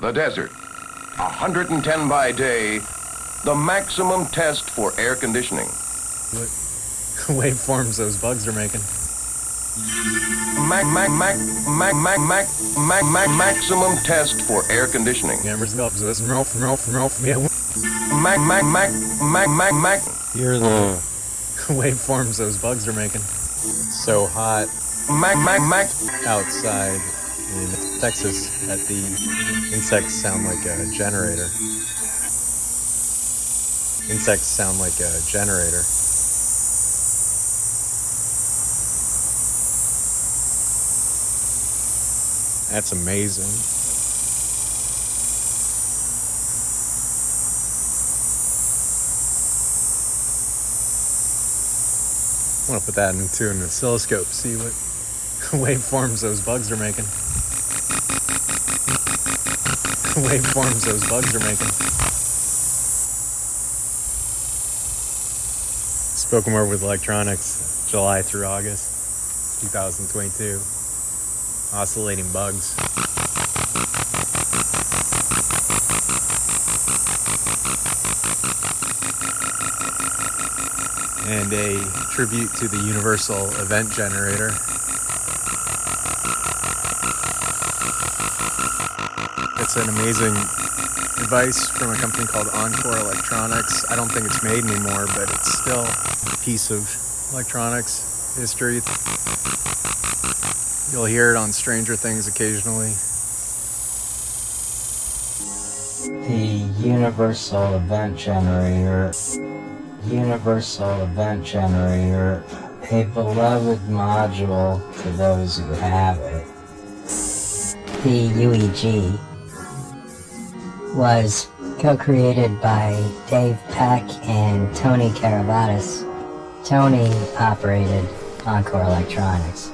The desert. 110 by day. The maximum test for air conditioning. What waveforms those bugs are making. Mac, mac, mac, mac, mac, mac, mac, mac, maximum test for air conditioning. Members go up to this from from from from yeah. Mac, mac, mac, mac, mac, mac. Hear the waveforms those bugs are making. It's so hot Mac, mac, mac. outside in Texas that the insects sound like a generator. Insects sound like a generator. That's amazing. I want to put that into an oscilloscope, see what waveforms those bugs are making. waveforms those bugs are making. Spoken word with electronics, July through August 2022. Oscillating bugs. And a tribute to the Universal Event Generator. It's an amazing device from a company called Encore Electronics. I don't think it's made anymore, but it's still a piece of electronics history. You'll hear it on Stranger Things occasionally. The Universal Event Generator. Universal Event Generator. A beloved module to those who have it. The UEG was co-created by Dave Peck and Tony Karavidas. Tony operated Encore Electronics.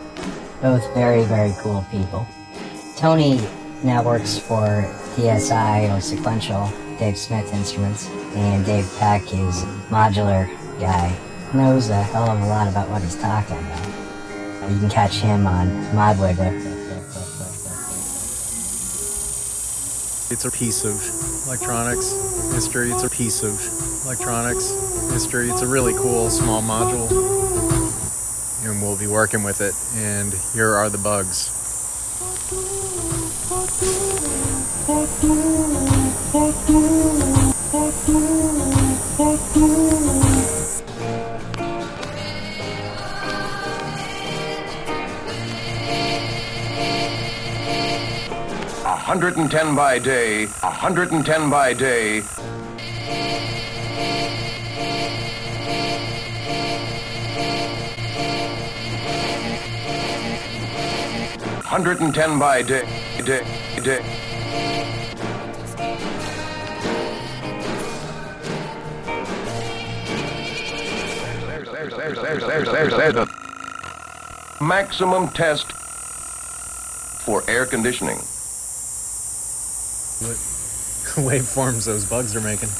Both very, very cool people. Tony now works for DSI or Sequential, Dave Smith Instruments, and Dave Peck is modular guy. Knows a hell of a lot about what he's talking about. You can catch him on Modwiggler. It's a piece of electronics history. It's a piece of electronics history. It's a really cool small module. And we'll be working with it. And here are the bugs. 110 by day. A 110 by day. Hundred and ten by day, day, day. There's, there's, there's, there's, there's, there's maximum test for air conditioning. What waveforms those bugs are making.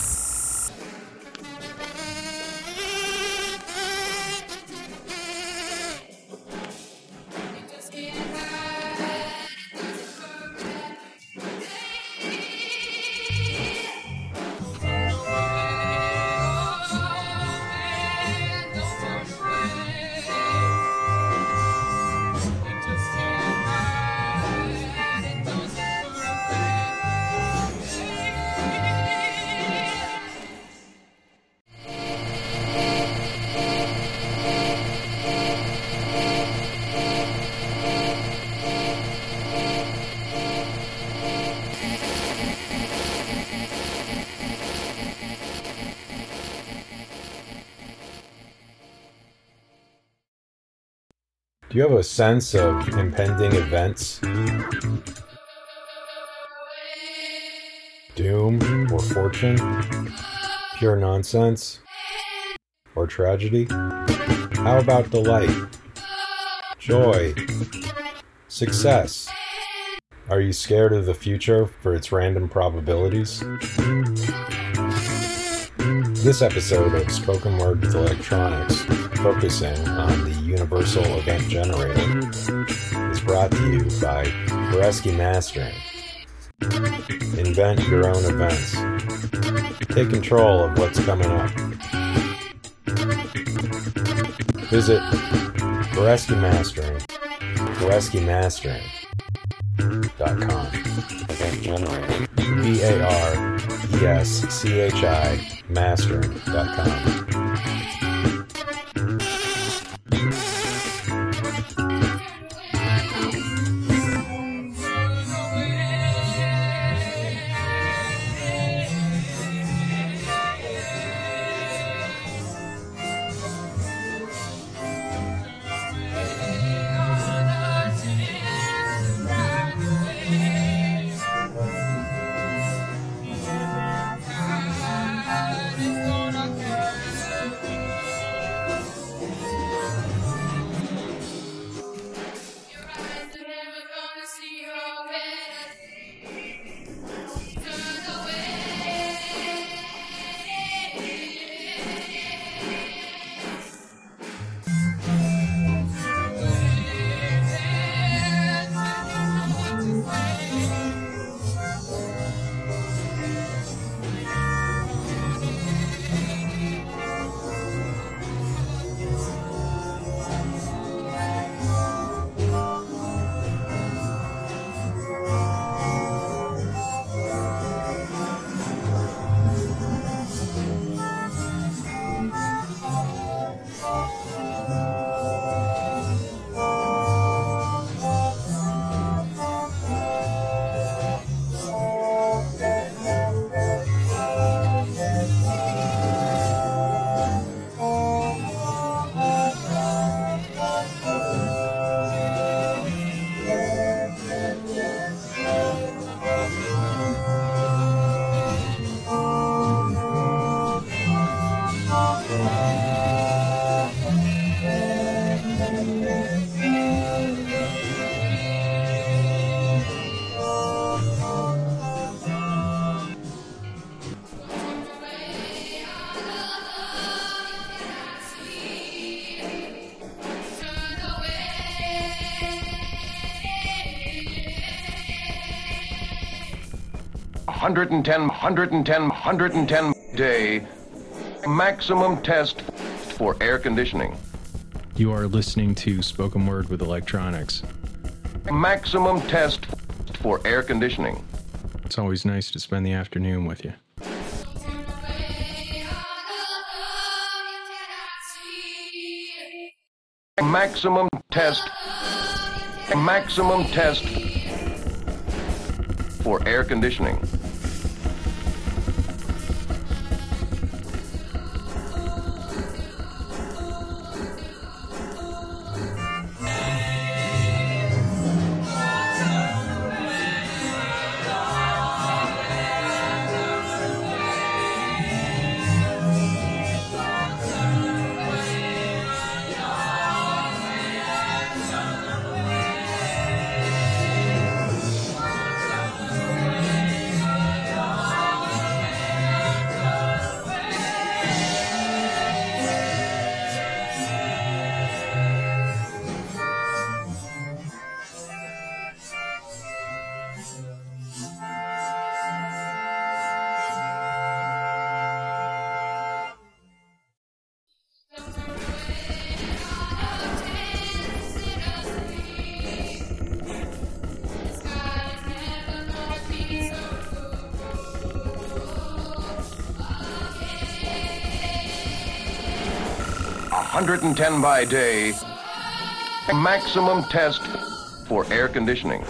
Do you have a sense of impending events? Doom or fortune? Pure nonsense? Or tragedy? How about delight? Joy? Success? Are you scared of the future for its random probabilities? This episode of Spoken Word with Electronics, focusing on Universal Event Generator, is brought to you by Bareschi Mastering. Invent your own events. Take control of what's coming up. Visit Goreski Mastering, GoreskiMastering.com. Event generator. B A R E S C H I Mastering.com. Hundred and ten, hundred and ten, hundred and ten day maximum test for air conditioning. You are listening to Spoken Word with Electronics. Maximum test for air conditioning. It's always nice to spend the afternoon with you. Maximum test. Maximum test for air conditioning. 110 by day, maximum test for air conditioning.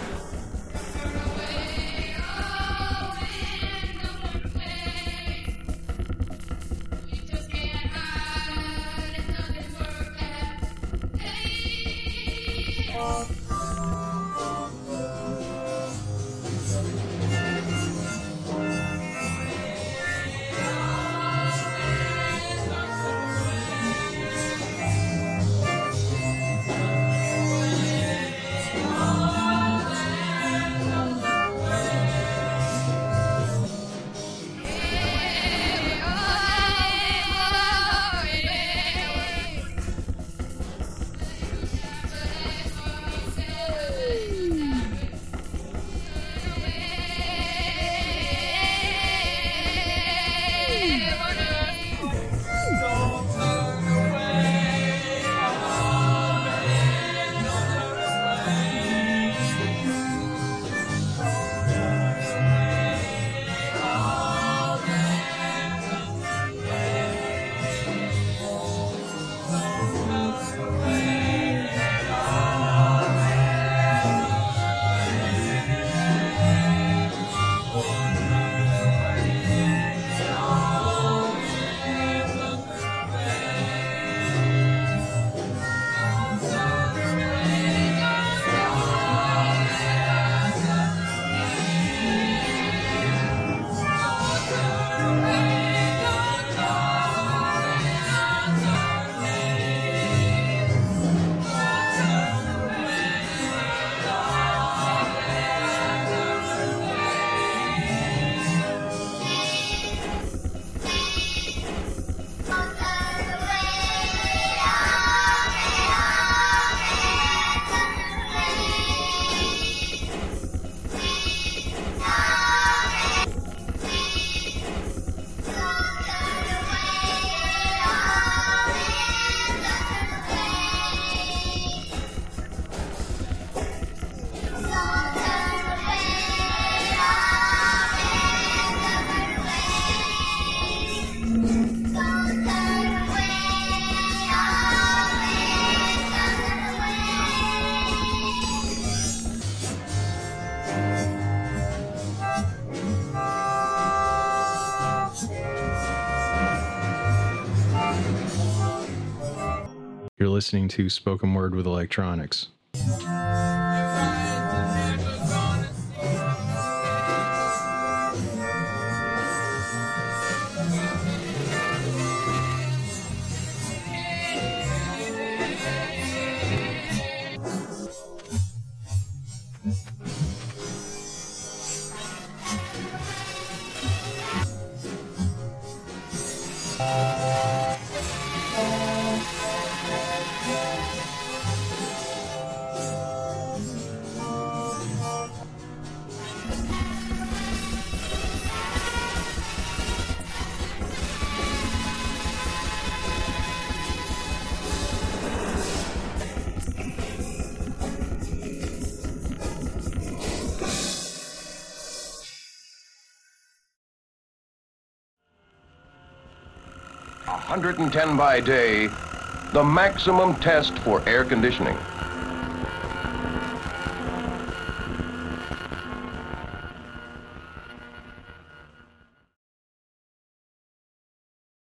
Listening to Spoken Word with Electronics. Hundred and ten by day, the maximum test for air conditioning.